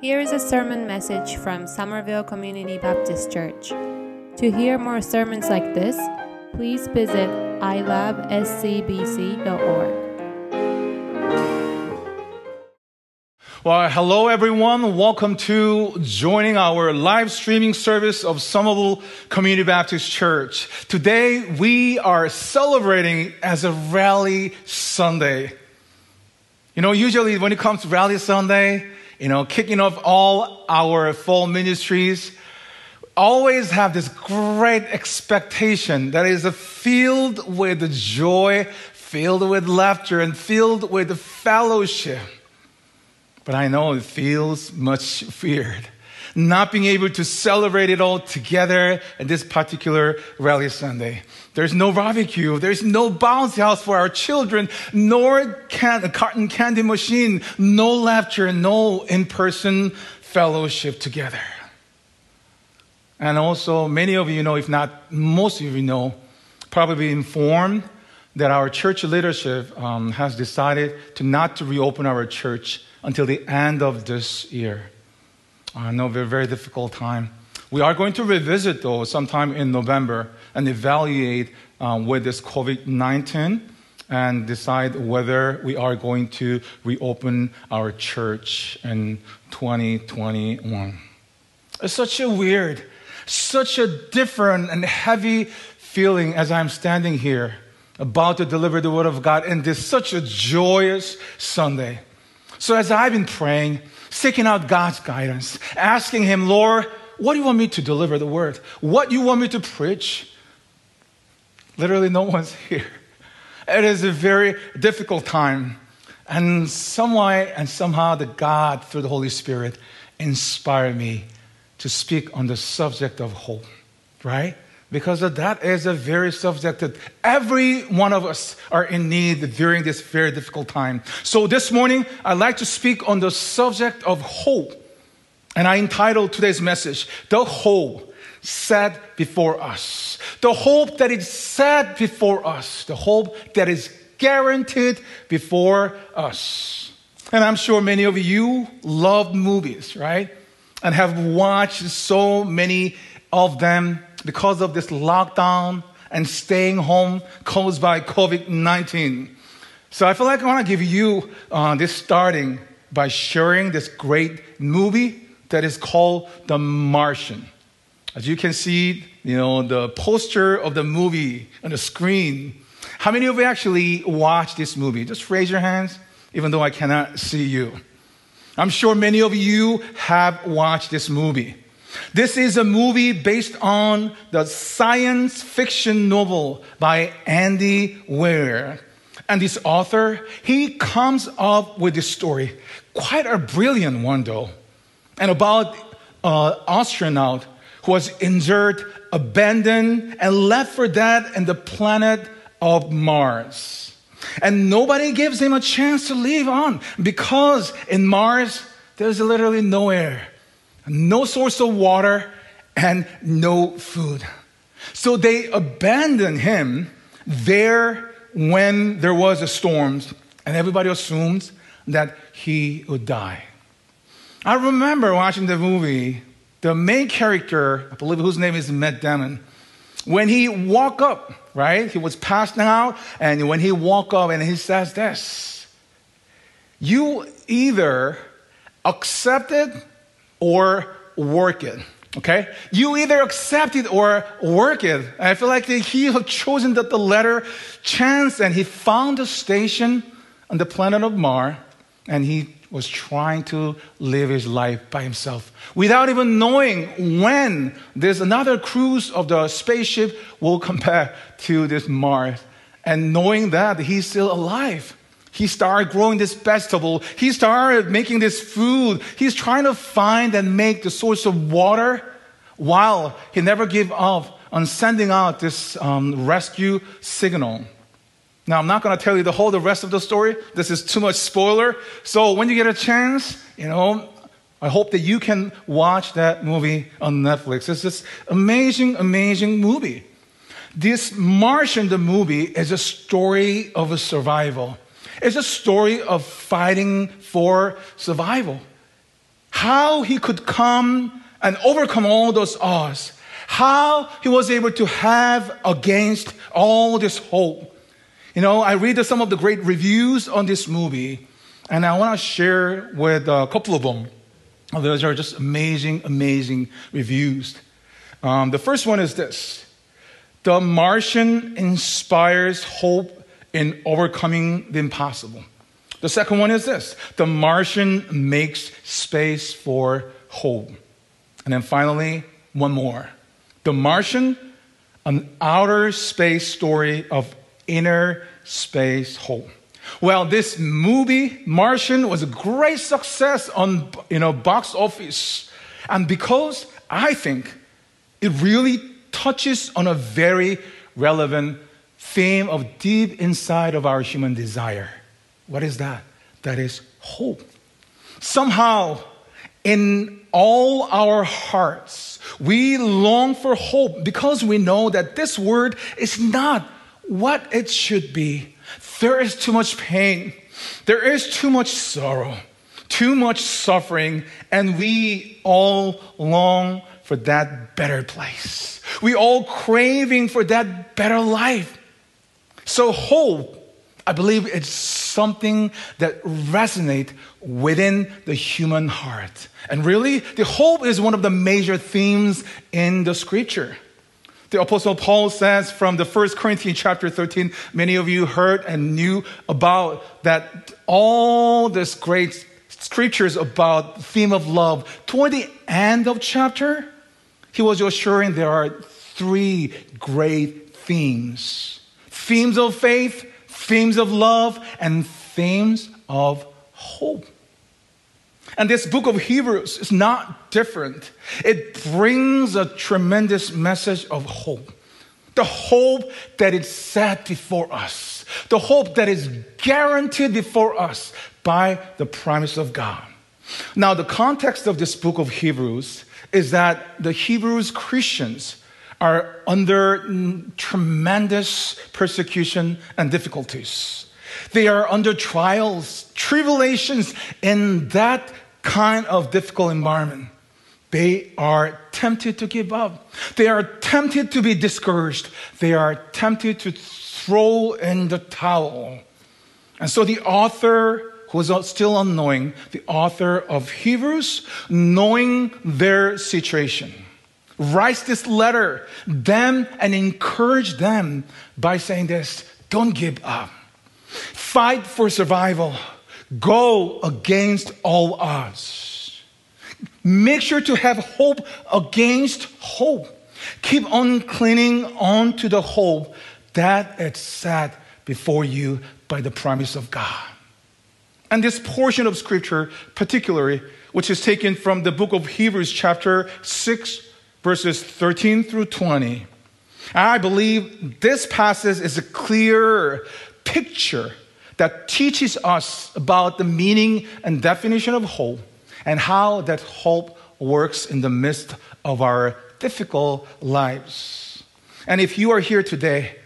Here is a sermon message from Somerville Community Baptist Church. To hear more sermons like this, please visit ilabscbc.org. Well, hello everyone. Welcome to joining our live streaming service of Somerville Community Baptist Church. Today we are celebrating as a Rally Sunday. You know, usually when it comes to Rally Sunday, you know, kicking off all our fall ministries, always have this great expectation that is filled with joy, filled with laughter, and filled with fellowship. But I know it feels much weird not being able to celebrate it all together in this particular Rally Sunday. There's no barbecue. There's no bounce house for our children, nor can, a cotton candy machine, no laughter, no in-person fellowship together. And also, many of you know, if not most of you know, probably informed that our church leadership um, has decided to not to reopen our church until the end of this year. I know, a very difficult time. We are going to revisit, though, sometime in November and evaluate um, with this COVID 19 and decide whether we are going to reopen our church in 2021. It's such a weird, such a different and heavy feeling as I'm standing here about to deliver the Word of God in this such a joyous Sunday. So, as I've been praying, seeking out God's guidance, asking Him, Lord, what do you want me to deliver the word? What do you want me to preach? Literally, no one's here. It is a very difficult time. And some way and somehow, the God, through the Holy Spirit, inspired me to speak on the subject of hope, right? Because that is a very subject that every one of us are in need during this very difficult time. So this morning, I'd like to speak on the subject of hope. And I entitled today's message, The Hope Set Before Us. The hope that is set before us. The hope that is guaranteed before us. And I'm sure many of you love movies, right? And have watched so many of them because of this lockdown and staying home caused by COVID 19. So I feel like I want to give you uh, this starting by sharing this great movie that is called The Martian. As you can see, you know, the poster of the movie on the screen. How many of you actually watched this movie? Just raise your hands, even though I cannot see you. I'm sure many of you have watched this movie. This is a movie based on the science fiction novel by Andy Weir. And this author, he comes up with this story, quite a brilliant one though, and about an astronaut who was injured, abandoned, and left for dead in the planet of Mars. And nobody gives him a chance to live on because in Mars, there's literally no air no source of water, and no food. So they abandoned him there when there was a storm, and everybody assumed that he would die. I remember watching the movie, the main character, I believe whose name is Matt Damon, when he woke up, right? He was passing out, and when he woke up and he says this, you either accept it or work it. Okay? You either accept it or work it. I feel like he had chosen the, the letter chance and he found a station on the planet of Mars and he was trying to live his life by himself without even knowing when there's another cruise of the spaceship will come back to this Mars and knowing that he's still alive. He started growing this vegetable. He started making this food. He's trying to find and make the source of water while he never gave up on sending out this um, rescue signal. Now, I'm not going to tell you the whole the rest of the story. This is too much spoiler. So when you get a chance, you know, I hope that you can watch that movie on Netflix. It's this amazing, amazing movie. This Martian, the movie, is a story of a survival. It's a story of fighting for survival. how he could come and overcome all those odds, how he was able to have against all this hope. You know, I read some of the great reviews on this movie, and I want to share with a couple of them. Those are just amazing, amazing reviews. Um, the first one is this The Martian inspires hope in overcoming the impossible. The second one is this The Martian makes space for hope. And then finally, one more The Martian, an outer space story of inner space hope. Well, this movie, Martian, was a great success on you know, box office. And because I think it really touches on a very relevant theme of deep inside of our human desire. What is that? That is hope. Somehow, in all our hearts, we long for hope because we know that this word is not what it should be. There is too much pain, there is too much sorrow, too much suffering, and we all long for that better place. We all craving for that better life. So hope, I believe it's something that resonates within the human heart. And really, the hope is one of the major themes in the scripture. The apostle Paul says from the first Corinthians chapter 13, many of you heard and knew about that all this great scriptures about the theme of love. Toward the end of chapter, he was assuring there are three great themes. Themes of faith, themes of love, and themes of hope. And this book of Hebrews is not different. It brings a tremendous message of hope. The hope that is set before us, the hope that is guaranteed before us by the promise of God. Now, the context of this book of Hebrews is that the Hebrews Christians are under tremendous persecution and difficulties. They are under trials, tribulations in that kind of difficult environment, they are tempted to give up. They are tempted to be discouraged. They are tempted to throw in the towel. And so the author, who is still unknowing, the author of Hebrews, knowing their situation, writes this letter them and encourage them by saying this don't give up fight for survival Go against all odds. Make sure to have hope against hope. Keep on clinging on to the hope that is set before you by the promise of God. And this portion of scripture, particularly, which is taken from the book of Hebrews, chapter 6, verses 13 through 20, I believe this passage is a clear picture that teaches us about the meaning and definition of hope and how that hope works in the midst of our difficult lives. And if you are here today,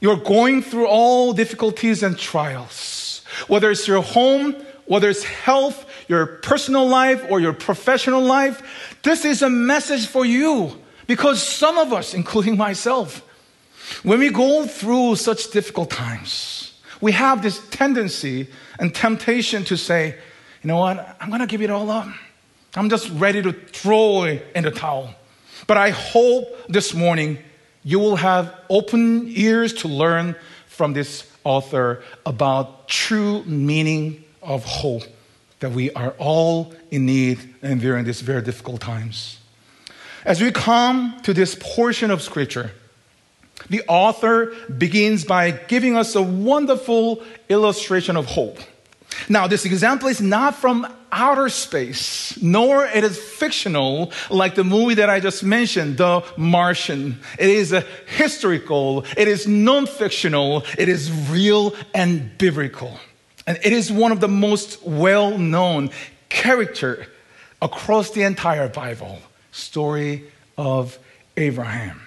you're going through all difficulties and trials, whether it's your home, whether it's health, your personal life, or your professional life, this is a message for you because some of us, including myself, when we go through such difficult times, we have this tendency and temptation to say, you know what, I'm going to give it all up. I'm just ready to throw it in the towel. But I hope this morning you will have open ears to learn from this author about true meaning of hope that we are all in need and during these very difficult times. As we come to this portion of scripture, the author begins by giving us a wonderful illustration of hope. Now, this example is not from outer space, nor it is fictional like the movie that I just mentioned, The Martian. It is a historical, it is non-fictional, it is real and biblical. And it is one of the most well-known character across the entire Bible, story of Abraham.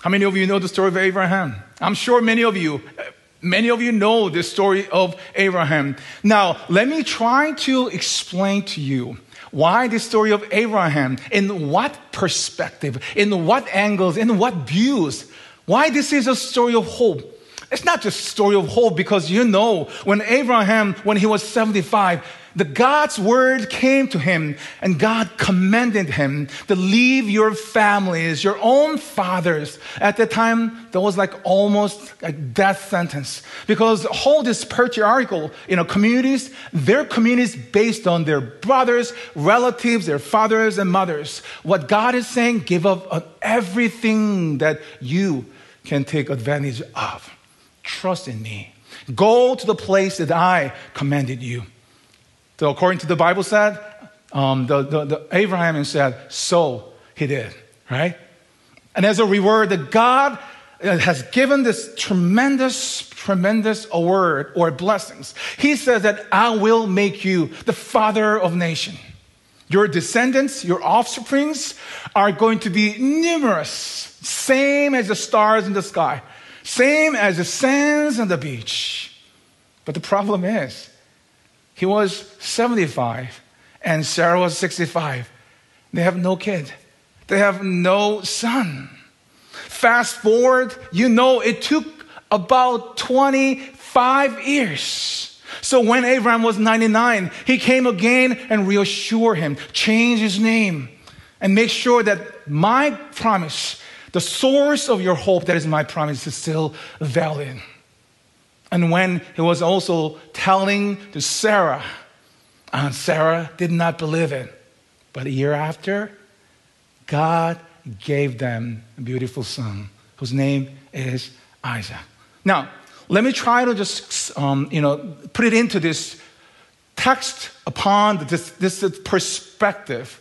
How many of you know the story of Abraham? I'm sure many of you, Many of you know the story of Abraham. Now, let me try to explain to you why the story of Abraham, in what perspective, in what angles, in what views, why this is a story of hope. It's not just story of hope because you know when Abraham, when he was 75, the God's word came to him and God commanded him to leave your families, your own fathers. At the time, that was like almost a death sentence because all this patriarchal, you know, communities, their communities based on their brothers, relatives, their fathers and mothers. What God is saying, give up everything that you can take advantage of. Trust in me. Go to the place that I commanded you. So, according to the Bible said, um, the, the, the Abraham said, so he did, right? And as a reward, that God uh, has given this tremendous, tremendous award or blessings. He says that I will make you the father of nation. Your descendants, your offsprings are going to be numerous, same as the stars in the sky. Same as the sands on the beach. But the problem is, he was 75 and Sarah was 65. They have no kid, they have no son. Fast forward, you know, it took about 25 years. So when Abraham was 99, he came again and reassured him, change his name, and make sure that my promise the source of your hope, that is my promise, is still valid. And when he was also telling to Sarah, and Sarah did not believe it. But a year after, God gave them a beautiful son whose name is Isaac. Now, let me try to just, um, you know, put it into this text upon this, this perspective.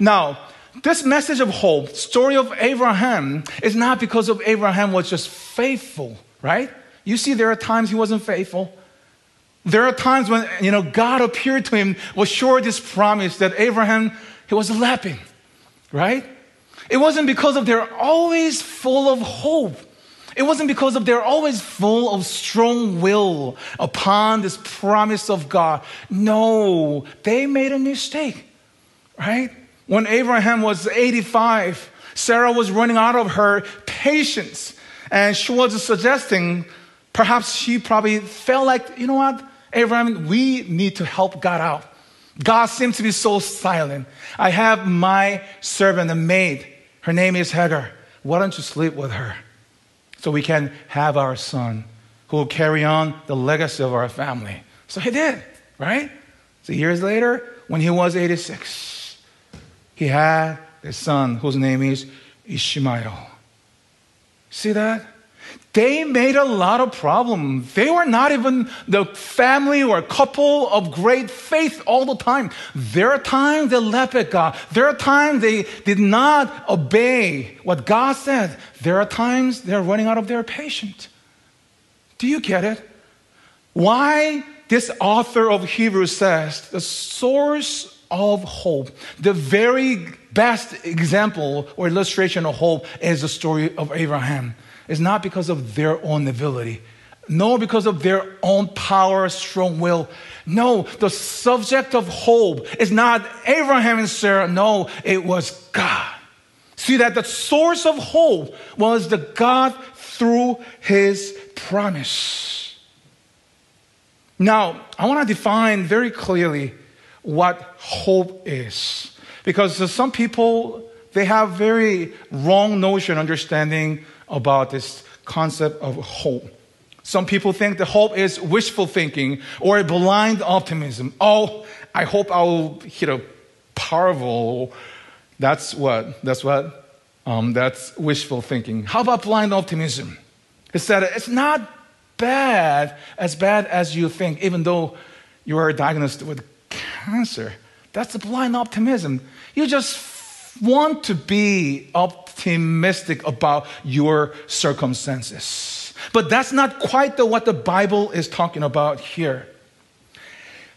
Now, this message of hope, story of Abraham, is not because of Abraham was just faithful, right? You see, there are times he wasn't faithful. There are times when, you know, God appeared to him, was sure this promise that Abraham, he was laughing, right? It wasn't because of they're always full of hope. It wasn't because of they're always full of strong will upon this promise of God. No, they made a mistake, right? When Abraham was 85, Sarah was running out of her patience. And she was suggesting, perhaps she probably felt like, you know what, Abraham, we need to help God out. God seems to be so silent. I have my servant, a maid. Her name is Hagar. Why don't you sleep with her so we can have our son who will carry on the legacy of our family? So he did, right? So years later, when he was 86, he had a son whose name is Ishmael. See that? They made a lot of problems. They were not even the family or couple of great faith all the time. There are times they left at God. There are times they did not obey what God said. There are times they're running out of their patience. Do you get it? Why this author of Hebrews says the source of hope. The very best example or illustration of hope is the story of Abraham. It's not because of their own ability, nor because of their own power, strong will. No, the subject of hope is not Abraham and Sarah. No, it was God. See that the source of hope was the God through his promise. Now, I want to define very clearly what hope is. Because some people, they have very wrong notion, understanding about this concept of hope. Some people think that hope is wishful thinking or a blind optimism. Oh, I hope I'll hit a Powerball. That's what, that's what, um, that's wishful thinking. How about blind optimism? It's that it's not bad, as bad as you think, even though you are diagnosed with cancer. That's a blind optimism. You just want to be optimistic about your circumstances. But that's not quite the, what the Bible is talking about here.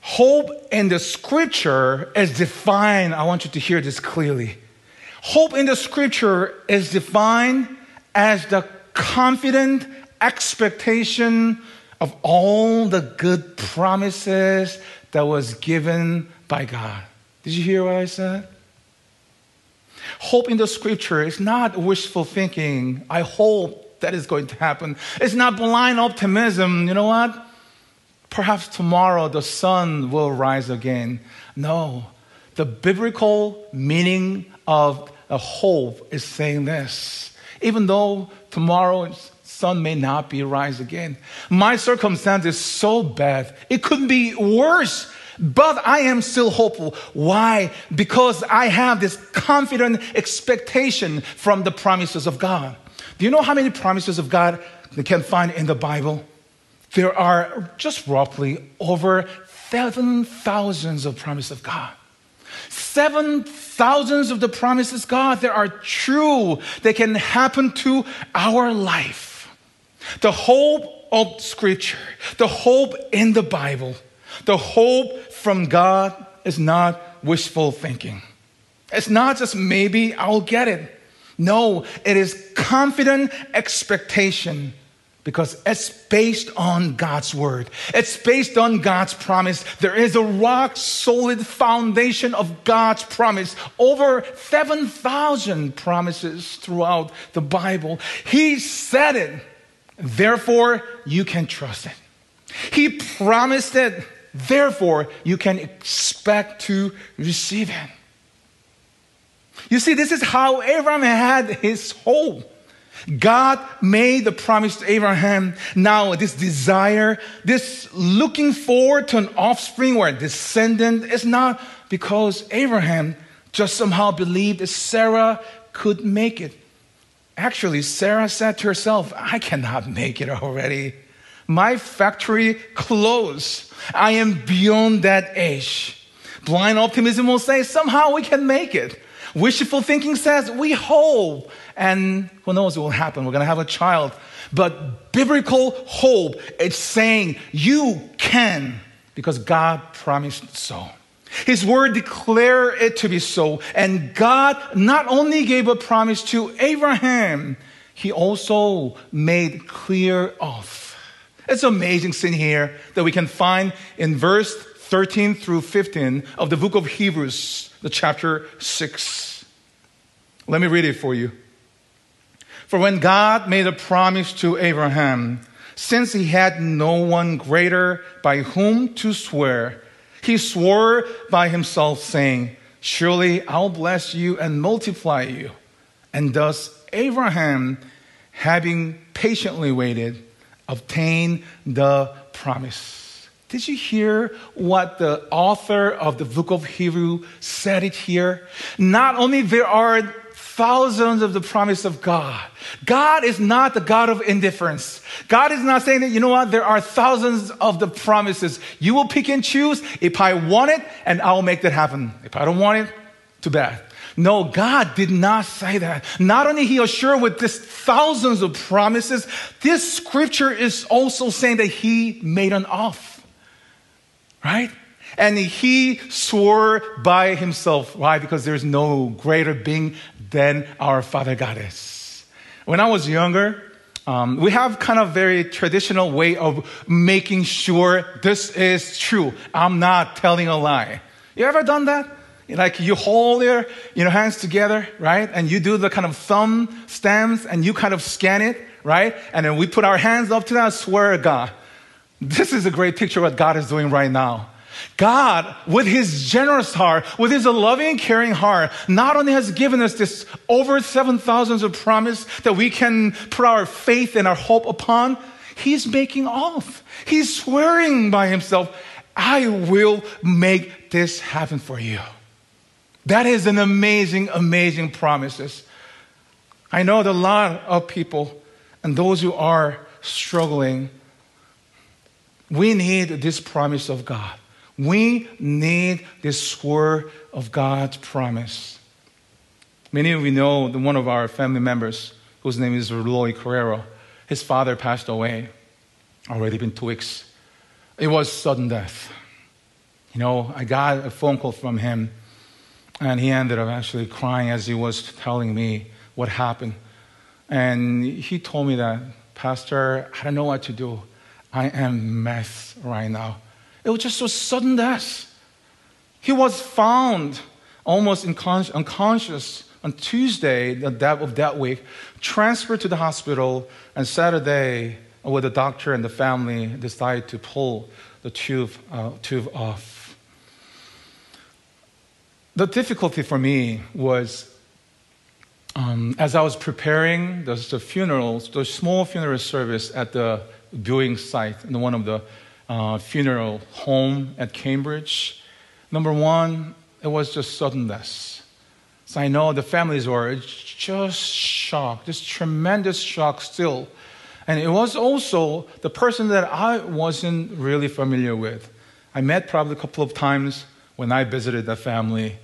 Hope in the scripture is defined, I want you to hear this clearly. Hope in the scripture is defined as the confident expectation of all the good promises that was given by God. Did you hear what I said? Hope in the scripture is not wishful thinking. I hope that is going to happen. It's not blind optimism. You know what? Perhaps tomorrow the sun will rise again. No. The biblical meaning of a hope is saying this. Even though tomorrow sun may not be rise again. My circumstance is so bad. It couldn't be worse. But I am still hopeful. Why? Because I have this confident expectation from the promises of God. Do you know how many promises of God we can find in the Bible? There are just roughly over seven thousands of promises of God. Seven thousands of the promises God that are true, that can happen to our life. The hope of Scripture, the hope in the Bible, the hope from God is not wishful thinking. It's not just maybe I'll get it. No, it is confident expectation because it's based on God's word. It's based on God's promise. There is a rock solid foundation of God's promise. Over 7,000 promises throughout the Bible. He said it. Therefore, you can trust it. He promised it. Therefore, you can expect to receive it. You see, this is how Abraham had his hope. God made the promise to Abraham. Now, this desire, this looking forward to an offspring or a descendant is not because Abraham just somehow believed that Sarah could make it. Actually, Sarah said to herself, I cannot make it already. My factory closed. I am beyond that age. Blind optimism will say, somehow we can make it. Wishful thinking says, we hope and who knows what will happen? We're going to have a child. But biblical hope, it's saying you can because God promised so. His word declare it to be so. And God not only gave a promise to Abraham, he also made clear oath. It's an amazing scene here that we can find in verse 13 through 15 of the book of Hebrews, the chapter 6. Let me read it for you. For when God made a promise to Abraham, since he had no one greater by whom to swear, he swore by himself, saying, Surely I'll bless you and multiply you. And thus Abraham, having patiently waited, obtained the promise. Did you hear what the author of the book of Hebrew said it here? Not only there are thousands of the promise of God. God is not the God of indifference. God is not saying that, you know what, there are thousands of the promises. You will pick and choose. If I want it, and I will make that happen. If I don't want it, too bad. No, God did not say that. Not only he assured with this thousands of promises, this scripture is also saying that he made an oath. Right? And he swore by himself. Why? Because there's no greater being than our Father God is. When I was younger, um, we have kind of very traditional way of making sure this is true. I'm not telling a lie. You ever done that? Like you hold your you know, hands together, right? And you do the kind of thumb stamps and you kind of scan it, right? And then we put our hands up to that, swear God. This is a great picture of what God is doing right now. God, with his generous heart, with his loving, and caring heart, not only has given us this over 7,000 of promise that we can put our faith and our hope upon, he's making oath. He's swearing by himself, I will make this happen for you. That is an amazing, amazing promises. I know that a lot of people and those who are struggling, we need this promise of God. We need this word of God's promise. Many of you know that one of our family members, whose name is Roy Carrero. His father passed away, already been two weeks. It was sudden death. You know, I got a phone call from him, and he ended up actually crying as he was telling me what happened. And he told me that, Pastor, I don't know what to do. I am mess right now. It was just so sudden death. He was found almost unconscious on Tuesday of that week, transferred to the hospital, and Saturday, with the doctor and the family, decided to pull the tube, uh, tube off. The difficulty for me was um, as I was preparing the, the funerals, the small funeral service at the viewing site in one of the uh, funeral home at Cambridge. Number one, it was just sudden death. So I know the families were just shocked, just tremendous shock still. And it was also the person that I wasn't really familiar with. I met probably a couple of times when I visited the family,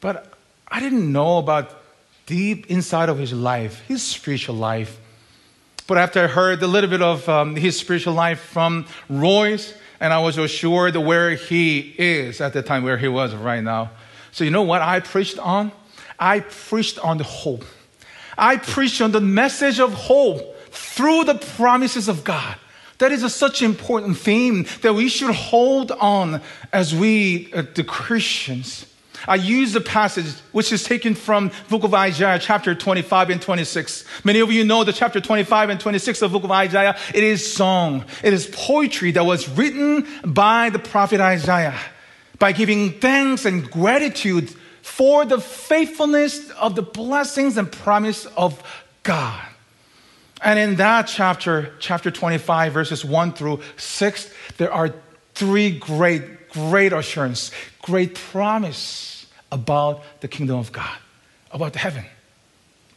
but I didn't know about deep inside of his life, his spiritual life. But after I heard a little bit of um, his spiritual life from Royce, and I was assured where he is at the time, where he was right now. So, you know what I preached on? I preached on the hope. I preached on the message of hope through the promises of God. That is a, such an important theme that we should hold on as we, uh, the Christians. I use the passage which is taken from book of Isaiah chapter 25 and 26. Many of you know the chapter 25 and 26 of book of Isaiah. It is song. It is poetry that was written by the prophet Isaiah by giving thanks and gratitude for the faithfulness of the blessings and promise of God. And in that chapter, chapter 25, verses 1 through 6, there are three great, great assurance, great promise about the kingdom of God, about heaven.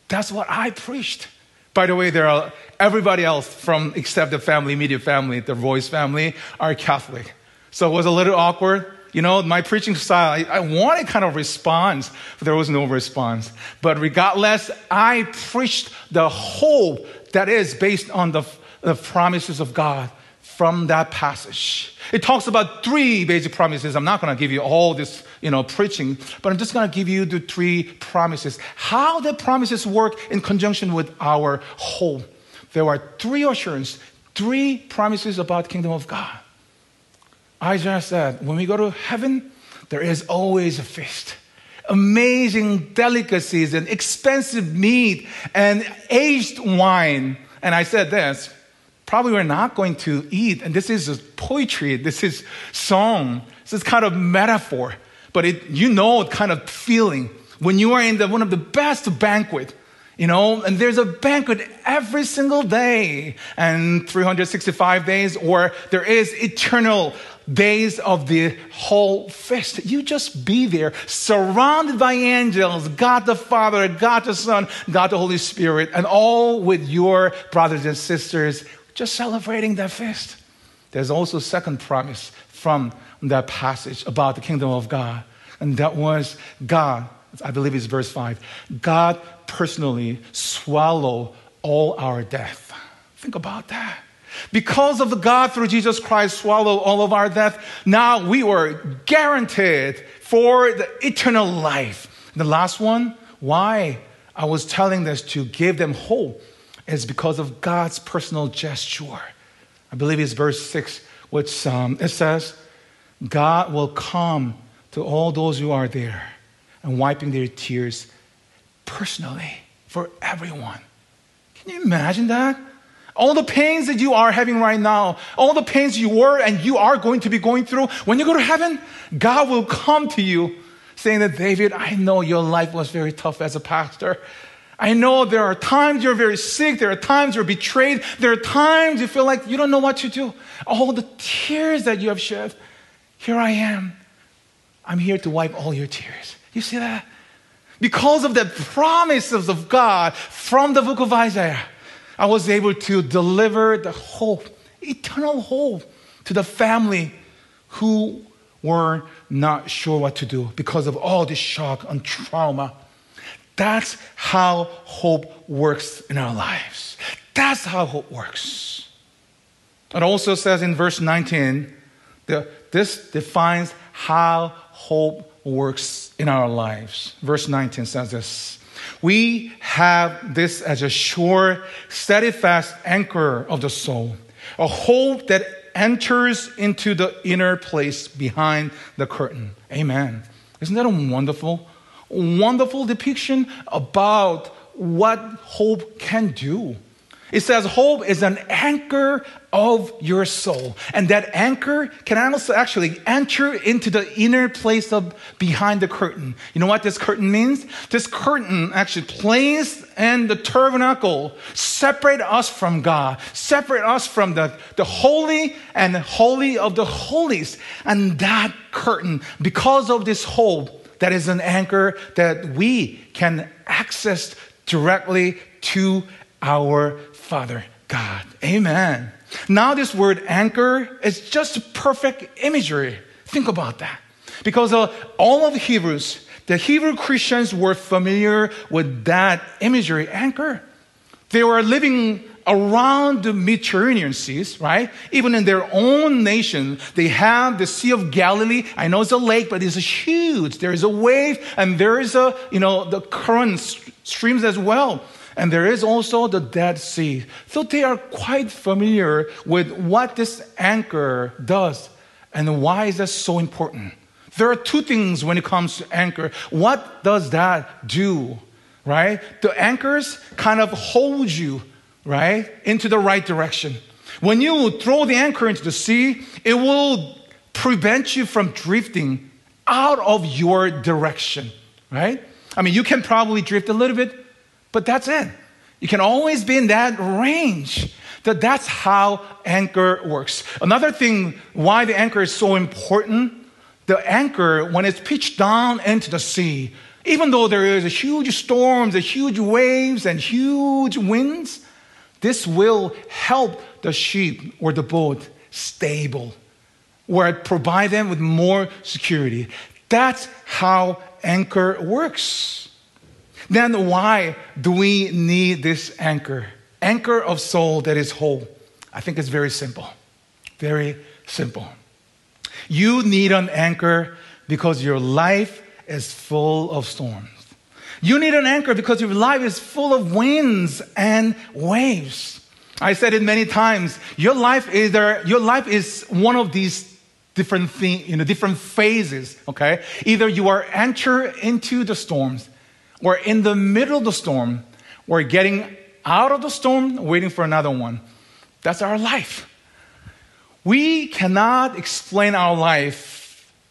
That's what I preached. By the way, there are everybody else from except the family, media family, the Royce family, are Catholic. So it was a little awkward. You know, my preaching style, I, I wanted kind of response, but there was no response. But regardless, I preached the hope that is based on the, the promises of God from that passage. It talks about three basic promises. I'm not going to give you all this, you know, preaching, but I'm just going to give you the three promises. How the promises work in conjunction with our hope. There are three assurances, three promises about kingdom of God. Isaiah said, when we go to heaven, there is always a feast. Amazing delicacies and expensive meat and aged wine. And I said this probably we're not going to eat. And this is poetry, this is song, this is kind of metaphor. But it, you know, kind of feeling when you are in the, one of the best banquet, you know, and there's a banquet every single day and 365 days, or there is eternal days of the whole feast. You just be there, surrounded by angels, God the Father, God the Son, God the Holy Spirit, and all with your brothers and sisters just celebrating that feast. There's also a second promise from that passage about the kingdom of God. And that was God, I believe it's verse 5. God personally swallow all our death. Think about that. Because of the God through Jesus Christ swallow all of our death, now we were guaranteed for the eternal life. The last one, why I was telling this to give them hope is because of God's personal gesture. I believe it's verse 6, which um, it says, God will come to all those who are there and wiping their tears personally for everyone. Can you imagine that? All the pains that you are having right now, all the pains you were and you are going to be going through, when you go to heaven, God will come to you saying that, David, I know your life was very tough as a pastor. I know there are times you're very sick. There are times you're betrayed. There are times you feel like you don't know what to do. All the tears that you have shed, here I am. I'm here to wipe all your tears. You see that? Because of the promises of God from the book of Isaiah, I was able to deliver the hope, eternal hope, to the family who were not sure what to do because of all this shock and trauma. That's how hope works in our lives. That's how hope works. It also says in verse 19, that this defines how hope works in our lives. Verse 19 says this We have this as a sure, steadfast anchor of the soul, a hope that enters into the inner place behind the curtain. Amen. Isn't that a wonderful, wonderful depiction about what hope can do? It says hope is an anchor of your soul. And that anchor can also actually enter into the inner place of behind the curtain. You know what this curtain means? This curtain actually placed and the tabernacle separate us from God, separate us from the, the holy and holy of the holies. And that curtain, because of this hope, that is an anchor that we can access directly to our Father God. Amen. Now, this word anchor is just perfect imagery. Think about that. Because uh, all of the Hebrews, the Hebrew Christians were familiar with that imagery, anchor. They were living around the Mediterranean seas, right? Even in their own nation, they have the Sea of Galilee. I know it's a lake, but it's huge. There is a wave and there is a, you know, the current streams as well. And there is also the Dead Sea. So they are quite familiar with what this anchor does and why is that so important. There are two things when it comes to anchor. What does that do? Right? The anchors kind of hold you, right, into the right direction. When you throw the anchor into the sea, it will prevent you from drifting out of your direction, right? I mean, you can probably drift a little bit, but that's it. You can always be in that range. That that's how anchor works. Another thing why the anchor is so important, the anchor when it's pitched down into the sea, even though there is a huge storms, a huge waves and huge winds, this will help the ship or the boat stable, where it provide them with more security. That's how anchor works. Then why do we need this anchor? Anchor of soul that is whole. I think it's very simple. Very simple. You need an anchor because your life is full of storms. You need an anchor because your life is full of winds and waves. I said it many times. Your life is there, your life is one of these different things, you know, different phases, okay? Either you are enter into the storms we're in the middle of the storm. We're getting out of the storm, waiting for another one. That's our life. We cannot explain our life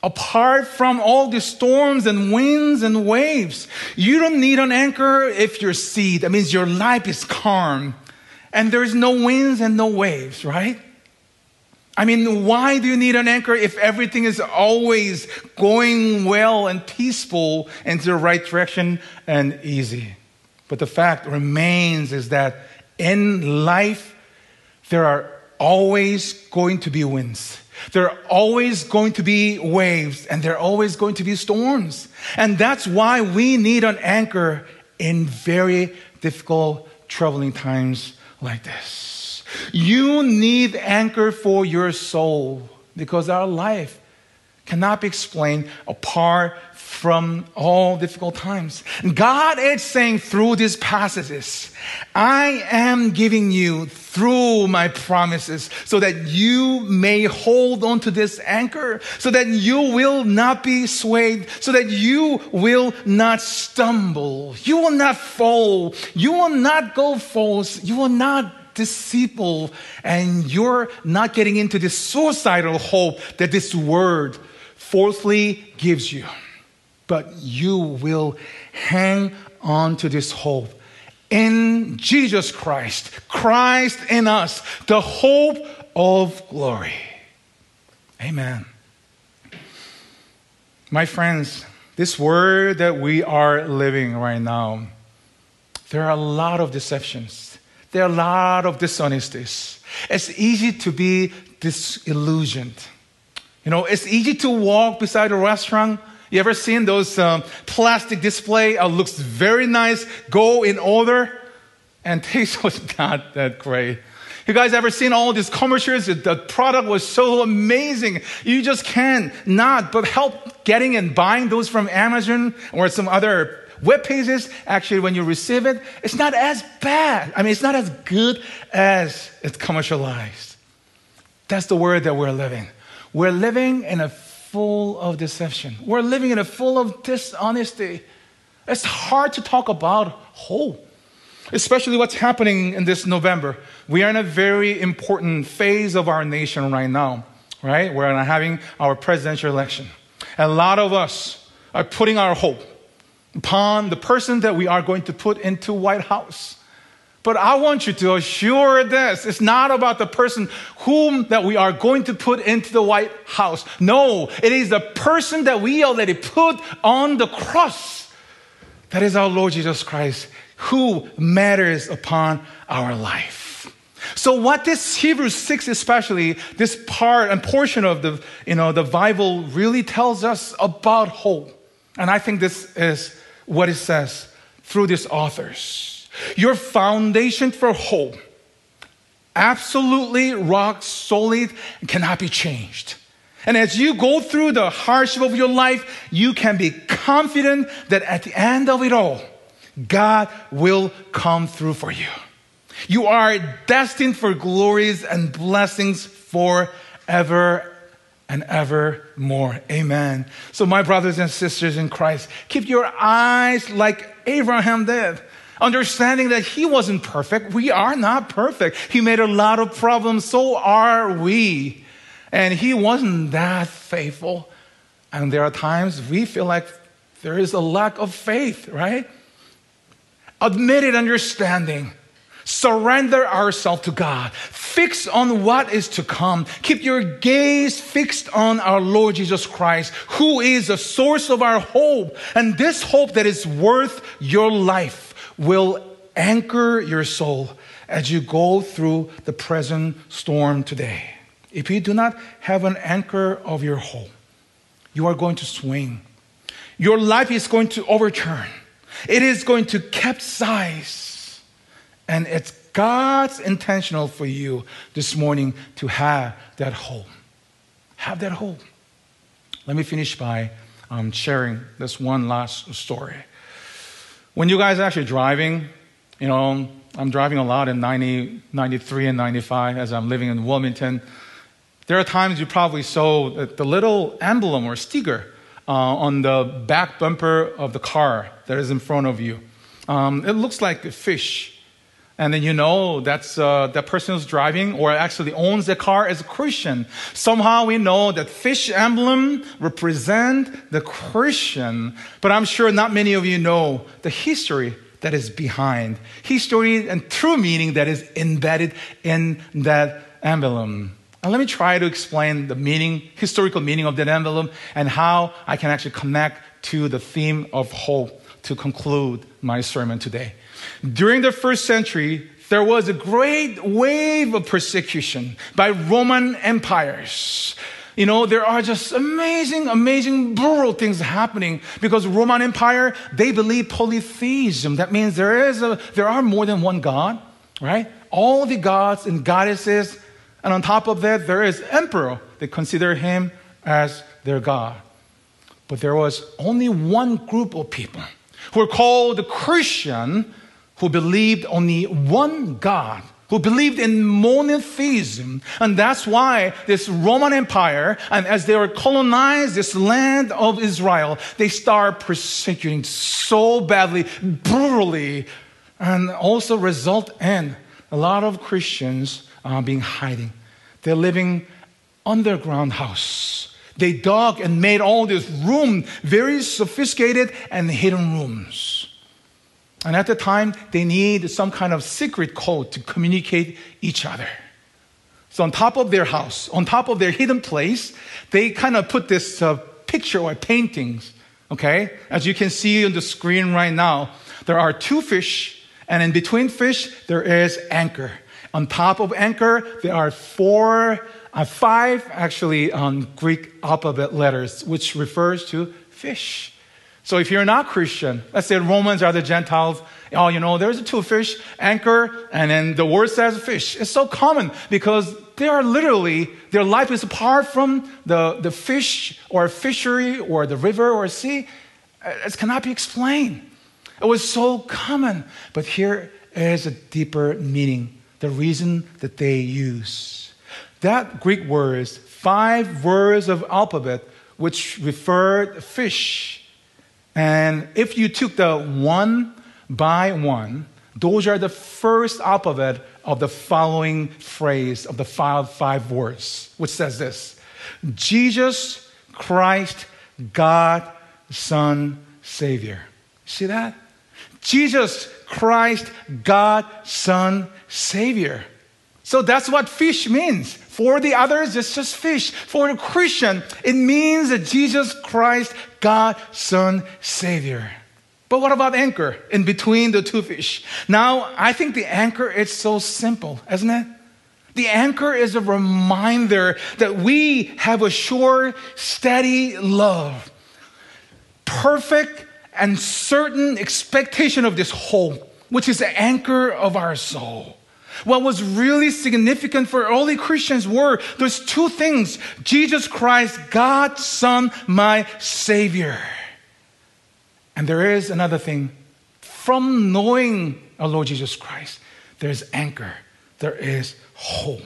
apart from all the storms and winds and waves. You don't need an anchor if you're sea. That means your life is calm and there's no winds and no waves, right? I mean, why do you need an anchor if everything is always going well and peaceful into the right direction and easy? But the fact remains is that in life, there are always going to be winds. There are always going to be waves and there are always going to be storms. And that's why we need an anchor in very difficult, troubling times like this. You need anchor for your soul because our life cannot be explained apart from all difficult times. God is saying through these passages, I am giving you through my promises so that you may hold on to this anchor, so that you will not be swayed, so that you will not stumble, you will not fall, you will not go false, you will not disciple and you're not getting into this suicidal hope that this word falsely gives you. But you will hang on to this hope in Jesus Christ, Christ in us, the hope of glory. Amen. My friends, this word that we are living right now, there are a lot of deceptions there are a lot of dishonesties. It's easy to be disillusioned. You know, it's easy to walk beside a restaurant. You ever seen those um, plastic display? Uh, looks very nice. Go in order, and taste was not that great. You guys ever seen all these commercials? The product was so amazing. You just can't not but help getting and buying those from Amazon or some other web pages, actually, when you receive it, it's not as bad. I mean, it's not as good as it's commercialized. That's the word that we're living. We're living in a full of deception. We're living in a full of dishonesty. It's hard to talk about hope, especially what's happening in this November. We are in a very important phase of our nation right now, right? We're having our presidential election. A lot of us are putting our hope upon the person that we are going to put into White House. But I want you to assure this. It's not about the person whom that we are going to put into the White House. No, it is the person that we already put on the cross. That is our Lord Jesus Christ, who matters upon our life. So what this Hebrews 6 especially, this part and portion of the, you know, the Bible really tells us about hope. And I think this is what it says through these authors. Your foundation for hope, absolutely rock solid, cannot be changed. And as you go through the hardship of your life, you can be confident that at the end of it all, God will come through for you. You are destined for glories and blessings forever and ever more. Amen. So, my brothers and sisters in Christ, keep your eyes like Abraham did. Understanding that he wasn't perfect. We are not perfect. He made a lot of problems. So are we. And he wasn't that faithful. And there are times we feel like there is a lack of faith, right? Admitted understanding Surrender ourselves to God. Fix on what is to come. Keep your gaze fixed on our Lord Jesus Christ, who is the source of our hope. And this hope that is worth your life will anchor your soul as you go through the present storm today. If you do not have an anchor of your hope, you are going to swing. Your life is going to overturn. It is going to capsize and it's God's intentional for you this morning to have that hope. Have that hope. Let me finish by um, sharing this one last story. When you guys are actually driving, you know, I'm driving a lot in 90, 93 and 95 as I'm living in Wilmington. There are times you probably saw the little emblem or sticker uh, on the back bumper of the car that is in front of you. Um, it looks like a fish and then you know that's uh, that person who's driving or actually owns the car is a Christian. Somehow we know that fish emblem represent the Christian, but I'm sure not many of you know the history that is behind history and true meaning that is embedded in that emblem. And let me try to explain the meaning, historical meaning of that emblem, and how I can actually connect to the theme of hope to conclude my sermon today. During the first century, there was a great wave of persecution by Roman empires. You know, there are just amazing, amazing, brutal things happening because Roman Empire, they believe polytheism. That means there is a, there are more than one God, right? All the gods and goddesses, and on top of that, there is emperor. They consider him as their God. But there was only one group of people who were called Christian who believed only one God, who believed in monotheism. And that's why this Roman Empire, and as they were colonized this land of Israel, they start persecuting so badly, brutally, and also result in a lot of Christians uh, being hiding. They're living underground house. They dug and made all this room, very sophisticated and hidden rooms. And at the time, they need some kind of secret code to communicate each other. So on top of their house, on top of their hidden place, they kind of put this uh, picture or paintings. Okay, as you can see on the screen right now, there are two fish, and in between fish there is anchor. On top of anchor, there are four, uh, five actually um, Greek alphabet letters, which refers to fish. So if you're not Christian, let's say Romans are the Gentiles, oh, you know, there's a two fish, anchor, and then the word says fish. It's so common because they are literally, their life is apart from the, the fish or fishery or the river or sea. Uh, it cannot be explained. It was so common. But here is a deeper meaning, the reason that they use. That Greek word is five words of alphabet which referred fish. And if you took the one by one, those are the first alphabet of the following phrase of the five, five words, which says this Jesus Christ, God, Son, Savior. See that? Jesus Christ, God, Son, Savior. So that's what fish means. For the others, it's just fish. For the Christian, it means that Jesus Christ, God, Son, Savior. But what about anchor in between the two fish? Now, I think the anchor is so simple, isn't it? The anchor is a reminder that we have a sure, steady love, perfect and certain expectation of this hope, which is the anchor of our soul. What was really significant for early Christians were those two things Jesus Christ, God's Son, my Savior. And there is another thing from knowing our Lord Jesus Christ, there's anchor, there is home.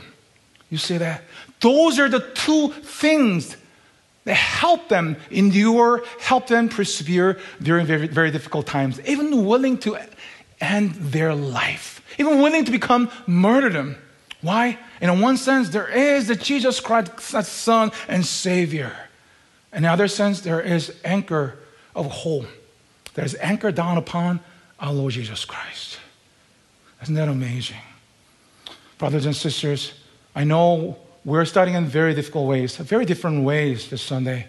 You see that? Those are the two things that help them endure, help them persevere during very, very difficult times, even willing to end their life, even willing to become martyrdom. Why? In one sense, there is the Jesus Christ, Son and Savior. In the other sense, there is anchor of hope There is anchor down upon our Lord Jesus Christ. Isn't that amazing? Brothers and sisters, I know we're starting in very difficult ways, very different ways this Sunday.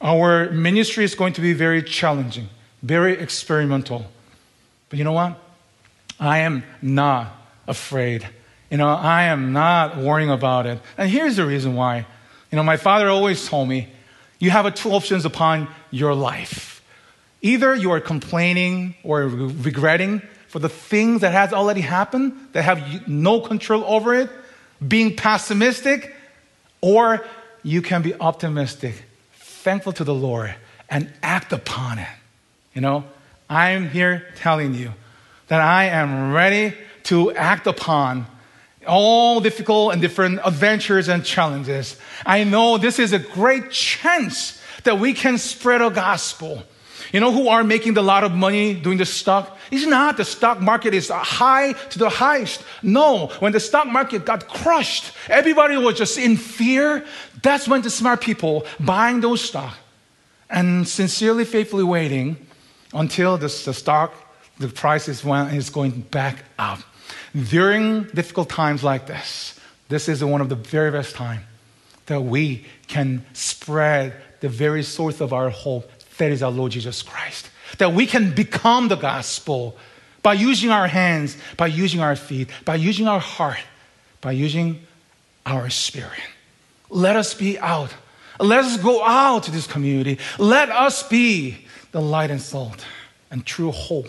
Our ministry is going to be very challenging, very experimental. But you know what? I am not afraid. You know, I am not worrying about it. And here's the reason why. You know, my father always told me, you have two options upon your life. Either you are complaining or regretting for the things that has already happened, that have no control over it, being pessimistic, or you can be optimistic, thankful to the Lord, and act upon it. You know, I'm here telling you that I am ready to act upon all difficult and different adventures and challenges. I know this is a great chance that we can spread a gospel you know who are making a lot of money doing the stock? It's not the stock market is high to the highest. No, when the stock market got crushed, everybody was just in fear. That's when the smart people buying those stock and sincerely, faithfully waiting until the, the stock, the price is, going back up. During difficult times like this, this is one of the very best time that we can spread the very source of our hope that is our Lord Jesus Christ. That we can become the gospel by using our hands, by using our feet, by using our heart, by using our spirit. Let us be out. Let us go out to this community. Let us be the light and salt and true hope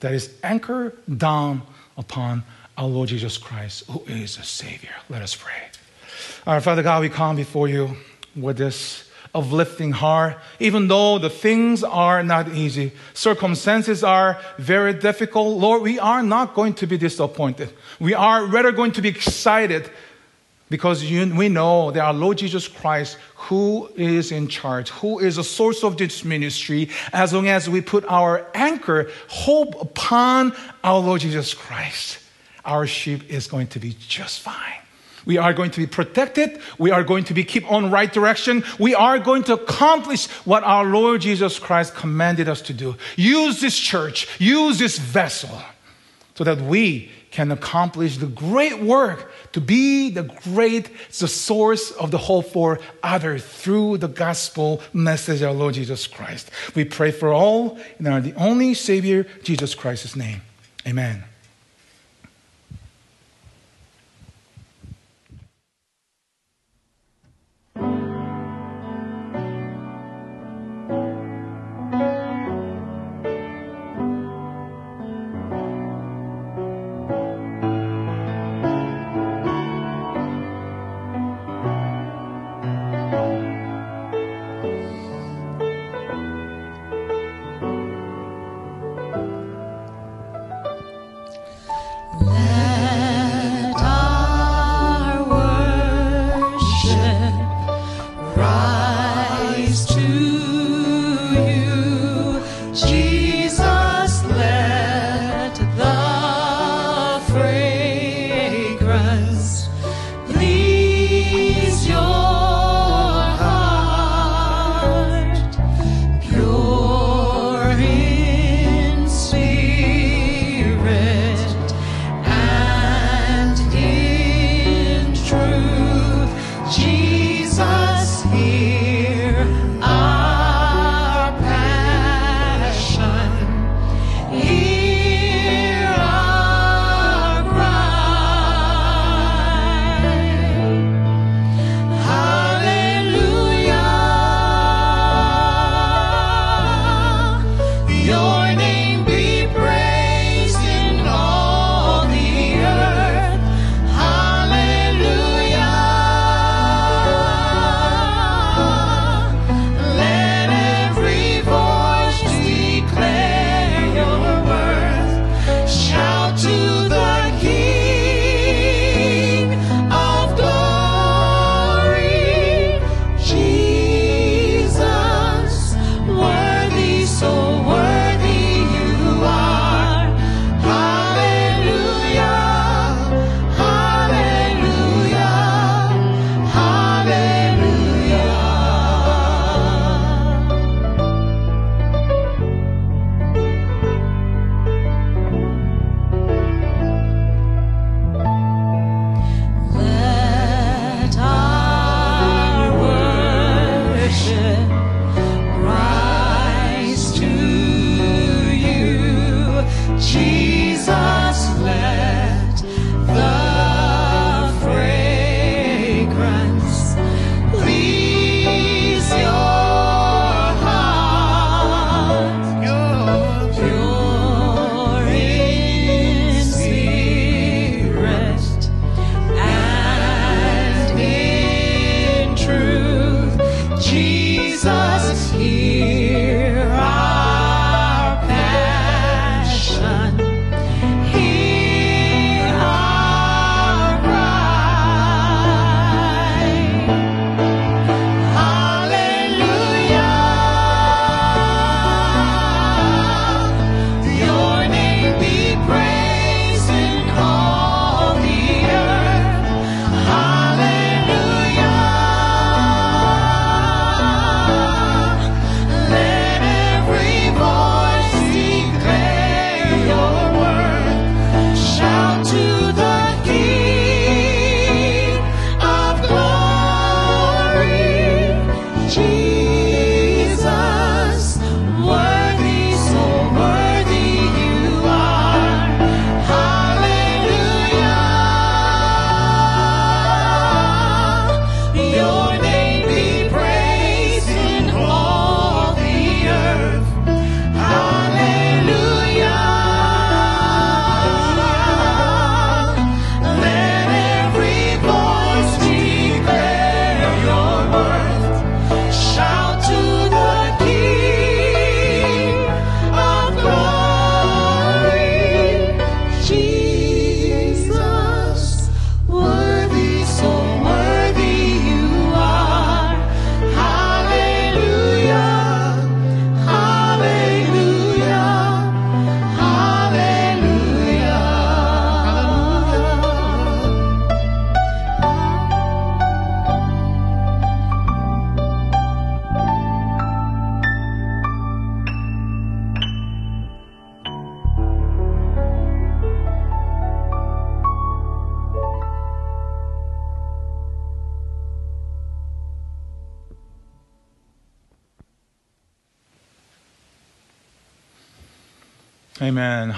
that is anchored down upon our Lord Jesus Christ, who is a Savior. Let us pray. Our Father God, we come before you with this uplifting heart, even though the things are not easy. Circumstances are very difficult. Lord, we are not going to be disappointed. We are rather going to be excited because you, we know that our Lord Jesus Christ, who is in charge, who is the source of this ministry, as long as we put our anchor, hope upon our Lord Jesus Christ, our sheep is going to be just fine. We are going to be protected. We are going to be keep on right direction. We are going to accomplish what our Lord Jesus Christ commanded us to do. Use this church, use this vessel so that we can accomplish the great work to be the great the source of the hope for others through the gospel message of our Lord Jesus Christ. We pray for all in our the only Savior, Jesus Christ's name. Amen. friends.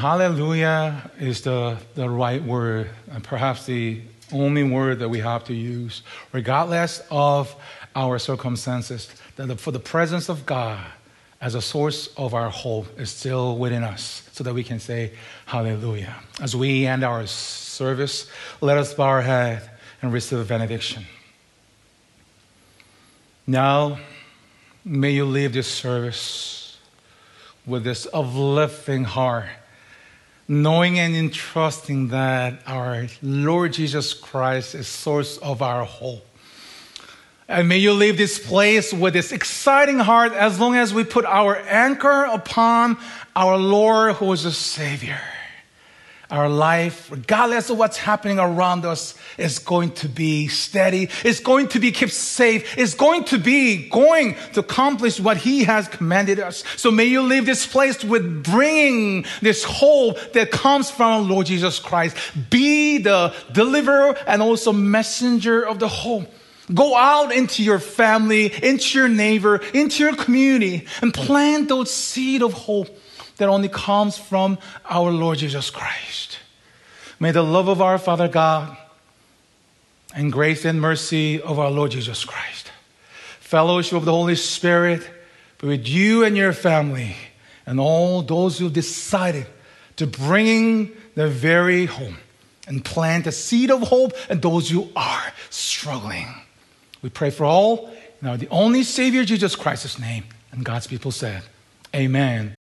Hallelujah is the, the right word, and perhaps the only word that we have to use, regardless of our circumstances, that the, for the presence of God as a source of our hope is still within us, so that we can say hallelujah. As we end our service, let us bow our head and receive a benediction. Now, may you leave this service with this uplifting heart, knowing and entrusting that our Lord Jesus Christ is source of our hope. And may you leave this place with this exciting heart as long as we put our anchor upon our Lord who is a Savior our life, regardless of what's happening around us, is going to be steady. It's going to be kept safe. It's going to be going to accomplish what He has commanded us. So may you leave this place with bringing this hope that comes from Lord Jesus Christ. Be the deliverer and also messenger of the hope. Go out into your family, into your neighbor, into your community, and plant those seed of hope that only comes from our Lord Jesus Christ. May the love of our Father God and grace and mercy of our Lord Jesus Christ, fellowship of the Holy Spirit be with you and your family and all those who've decided to bring the very home and plant a seed of hope and those who are struggling. We pray for all in our the only Savior Jesus Christ's name. And God's people said, Amen